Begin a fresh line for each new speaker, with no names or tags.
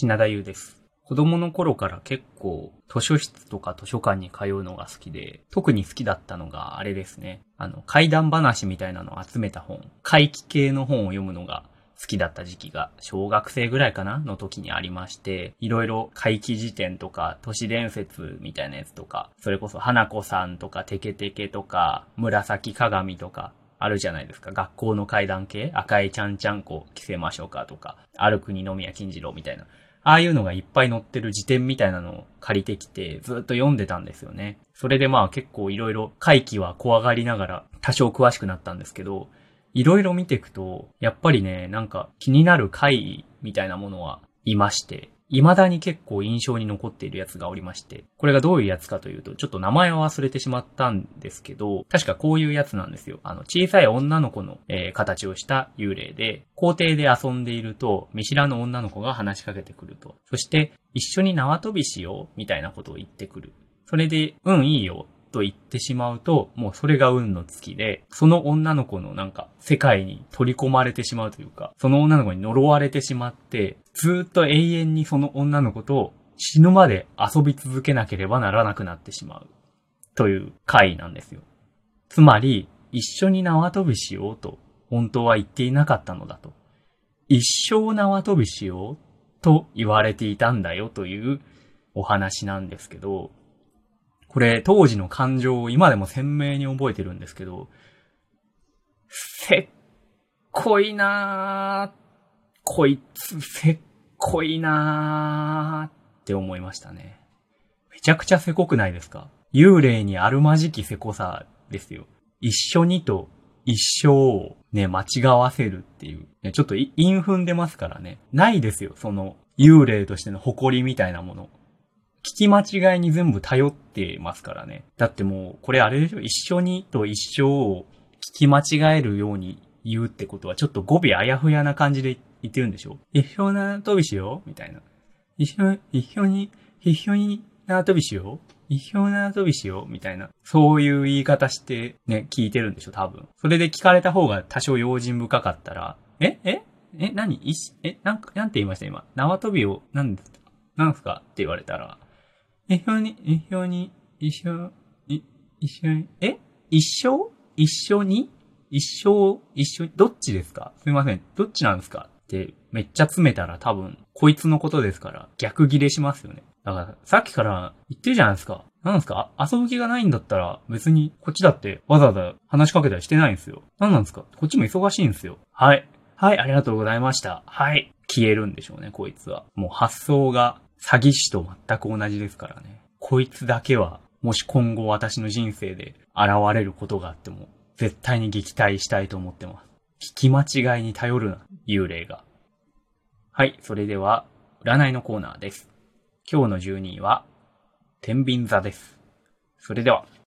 品田優です。子供の頃から結構図書室とか図書館に通うのが好きで、特に好きだったのがあれですね。あの、怪談話みたいなのを集めた本、怪奇系の本を読むのが好きだった時期が小学生ぐらいかな？の時にありまして、いろいろ怪奇辞典とか都市伝説みたいなやつとか、それこそ花子さんとかテケテケとか紫鏡とかあるじゃないですか。学校の怪談系？赤いちゃんちゃんこ着せましょうかとか、歩く二宮金次郎みたいな。ああいうのがいっぱい載ってる辞典みたいなのを借りてきてずっと読んでたんですよね。それでまあ結構いろいろ回帰は怖がりながら多少詳しくなったんですけど、いろいろ見ていくと、やっぱりね、なんか気になる回みたいなものはいまして、未だに結構印象に残っているやつがおりまして、これがどういうやつかというと、ちょっと名前を忘れてしまったんですけど、確かこういうやつなんですよ。あの、小さい女の子の、えー形をした幽霊で、校庭で遊んでいると、見知らぬ女の子が話しかけてくると。そして、一緒に縄跳びしようみたいなことを言ってくる。それで、うん、いいよ。と言ってしまうと、もうそれが運の月で、その女の子のなんか世界に取り込まれてしまうというか、その女の子に呪われてしまって、ずっと永遠にその女の子と死ぬまで遊び続けなければならなくなってしまう。という回なんですよ。つまり、一緒に縄跳びしようと、本当は言っていなかったのだと。一生縄跳びしようと言われていたんだよというお話なんですけど、これ当時の感情を今でも鮮明に覚えてるんですけど、せっこいなぁ。こいつせっこいなぁって思いましたね。めちゃくちゃせこくないですか？幽霊にあるまじきせこさですよ。一緒にと一生をね、間違わせるっていう。ね、ちょっとい韻踏んでますからね。ないですよ、その幽霊としての誇りみたいなもの。聞き間違いに全部頼ってますからね。だってもう、これあれでしょ？一緒にと一生を聞き間違えるように言うってことは、ちょっと語尾あやふやな感じで言ってるんでしょ？一緒な飛びしよう？みたいな。一緒、一緒に、一緒に縄跳びしよう？一緒縄跳びしよう？みたいな。そういう言い方してね、聞いてるんでしょ？多分。それで聞かれた方が多少用心深かったら、え？え？え？何？え？なんか、なんて言いました？今。縄跳びを、なんですか？なんすか？って言われたら、一緒に、一緒に、一緒、い、一緒に、え？一生一緒に？一生、一緒に、どっちですか？すみません。どっちなんですか？って、めっちゃ詰めたら多分、こいつのことですから、逆ギレしますよね。だから、さっきから言ってるじゃないですか。なんですか？遊ぶ気がないんだったら、別に、こっちだって、わざわざ話しかけたりしてないんですよ。なんなんですか？こっちも忙しいんですよ。はい。はい、ありがとうございました。はい。消えるんでしょうね、こいつは。もう発想が、詐欺師と全く同じですからね。こいつだけは、もし今後私の人生で現れることがあっても、絶対に撃退したいと思ってます。聞き間違いに頼るな、幽霊が。はい、それでは、占いのコーナーです。今日の12位は、天秤座です。それでは、